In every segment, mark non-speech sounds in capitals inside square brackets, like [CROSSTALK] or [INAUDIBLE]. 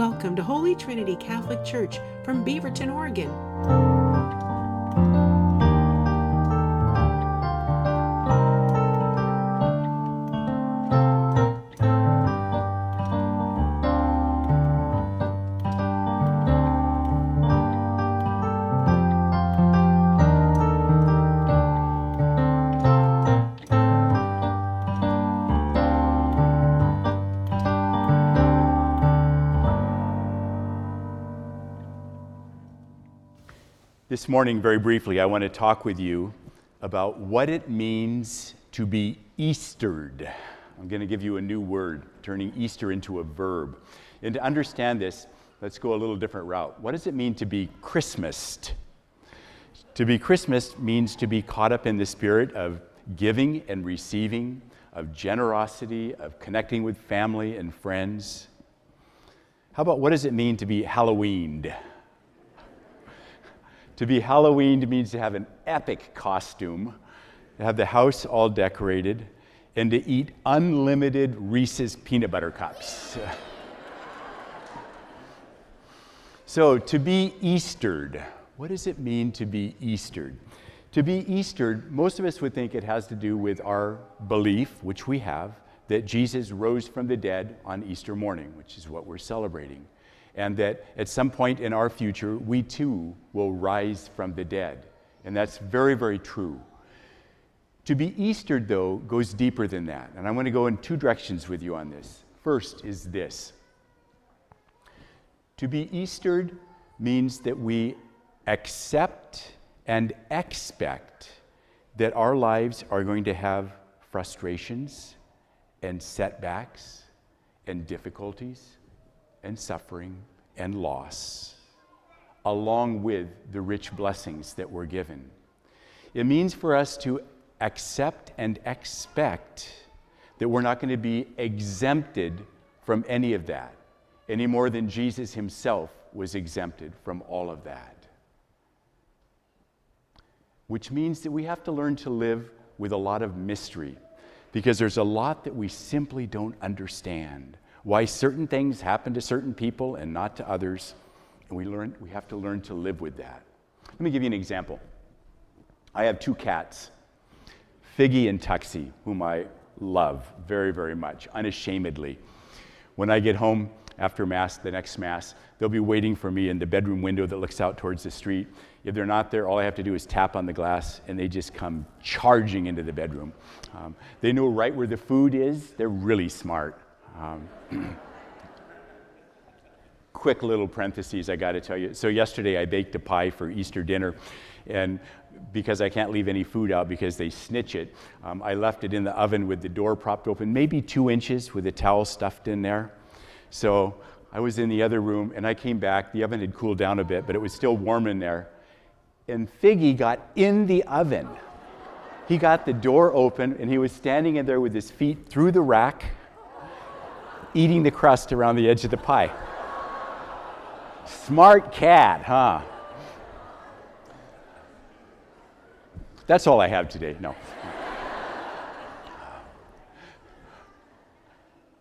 Welcome to Holy Trinity Catholic Church from Beaverton, Oregon. This morning, very briefly, I want to talk with you about what it means to be Eastered. I'm going to give you a new word, turning Easter into a verb. And to understand this, let's go a little different route. What does it mean to be Christmased? To be Christmas means to be caught up in the spirit of giving and receiving, of generosity, of connecting with family and friends. How about what does it mean to be Halloweened? To be Halloweened means to have an epic costume, to have the house all decorated, and to eat unlimited Reese's peanut butter cups. [LAUGHS] so, to be Eastered, what does it mean to be Eastered? To be Eastered, most of us would think it has to do with our belief, which we have, that Jesus rose from the dead on Easter morning, which is what we're celebrating and that at some point in our future, we too will rise from the dead. And that's very, very true. To be Eastered, though, goes deeper than that. And I want to go in two directions with you on this. First is this To be Eastered means that we accept and expect that our lives are going to have frustrations and setbacks and difficulties and suffering and loss, along with the rich blessings that we're given. It means for us to accept and expect that we're not going to be exempted from any of that, any more than Jesus himself was exempted from all of that. Which means that we have to learn to live with a lot of mystery because there's a lot that we simply don't understand why certain things happen to certain people and not to others. And we, learn, we have to learn to live with that. Let me give you an example. I have two cats, Figgy and Tuxie, whom I love very, very much, unashamedly. When I get home after Mass, the next Mass, they'll be waiting for me in the bedroom window that looks out towards the street. If they're not there, all I have to do is tap on the glass and they just come charging into the bedroom. Um, they know right where the food is, they're really smart. Um, [CLEARS THROAT] quick little parentheses I got to tell you. So, yesterday I baked a pie for Easter dinner, and because I can't leave any food out because they snitch it, um, I left it in the oven with the door propped open, maybe two inches with a towel stuffed in there. So, I was in the other room and I came back. The oven had cooled down a bit, but it was still warm in there. And Figgy got in the oven. He got the door open and he was standing in there with his feet through the rack eating the crust around the edge of the pie. Smart cat, huh? That's all I have today. No.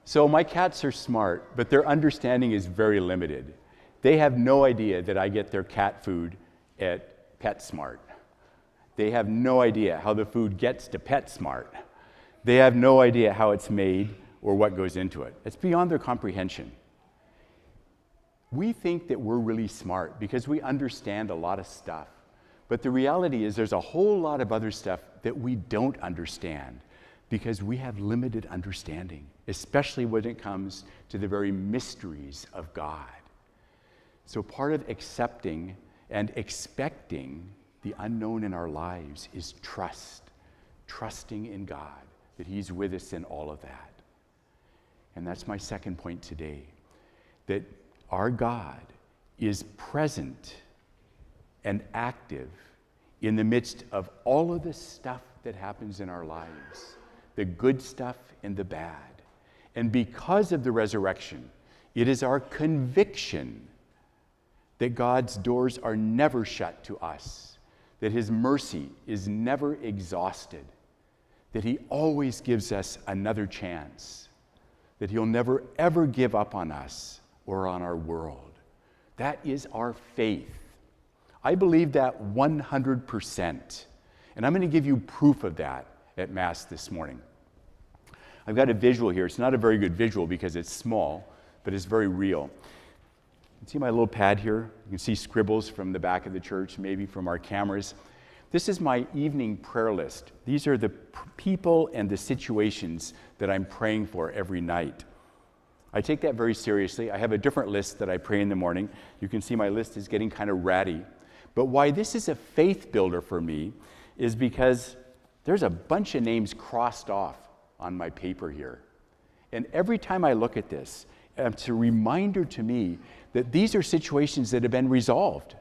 So, my cats are smart, but their understanding is very limited. They have no idea that I get their cat food at PetSmart. They have no idea how the food gets to PetSmart. They have no idea how it's made or what goes into it. It's beyond their comprehension. We think that we're really smart because we understand a lot of stuff. But the reality is, there's a whole lot of other stuff that we don't understand because we have limited understanding, especially when it comes to the very mysteries of God. So, part of accepting and expecting the unknown in our lives is trust, trusting in God, that He's with us in all of that. And that's my second point today that our God is present and active in the midst of all of the stuff that happens in our lives the good stuff and the bad. And because of the resurrection, it is our conviction that God's doors are never shut to us, that His mercy is never exhausted, that He always gives us another chance that He'll never, ever give up on us or on our world. That is our faith. I believe that 100%. And I'm going to give you proof of that at Mass this morning. I've got a visual here. It's not a very good visual because it's small, but it's very real. You see my little pad here? You can see scribbles from the back of the church, maybe from our cameras. This is my evening prayer list. These are the people and the situations that I'm praying for every night. I take that very seriously. I have a different list that I pray in the morning. You can see my list is getting kind of ratty. But why this is a faith builder for me is because there's a bunch of names crossed off on my paper here. And every time I look at this, it's a reminder to me that these are situations that have been resolved.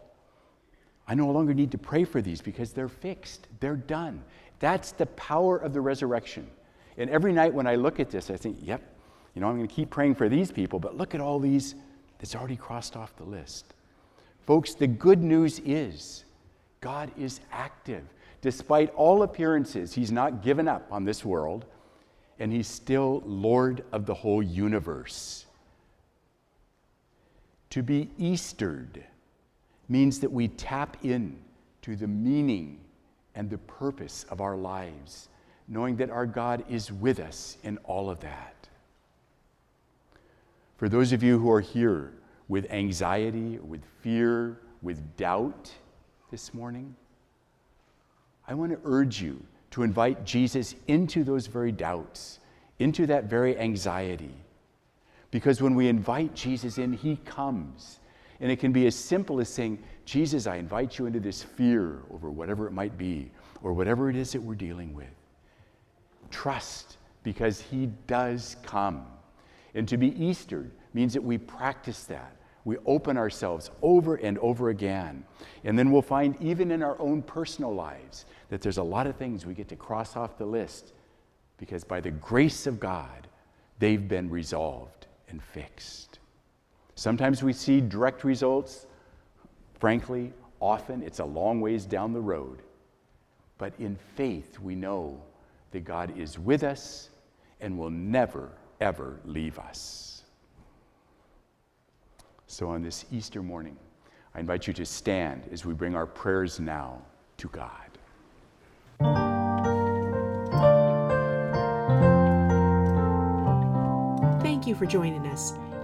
I no longer need to pray for these because they're fixed, they're done. That's the power of the resurrection. And every night when I look at this, I think, yep, you know, I'm going to keep praying for these people, but look at all these that's already crossed off the list. Folks, the good news is God is active. Despite all appearances, He's not given up on this world, and He's still Lord of the whole universe. To be Eastered means that we tap in to the meaning and the purpose of our lives, knowing that our God is with us in all of that. For those of you who are here with anxiety, with fear, with doubt this morning, I want to urge you to invite Jesus into those very doubts, into that very anxiety. Because when we invite Jesus in, he comes. And it can be as simple as saying, Jesus, I invite you into this fear over whatever it might be, or whatever it is that we're dealing with. Trust, because he does come. And to be Eastered means that we practice that. We open ourselves over and over again. And then we'll find, even in our own personal lives, that there's a lot of things we get to cross off the list because by the grace of God, they've been resolved and fixed. Sometimes we see direct results. Frankly, often it's a long ways down the road. But in faith, we know that God is with us and will never, ever leave us. So on this Easter morning, I invite you to stand as we bring our prayers now to God. Thank you for joining us.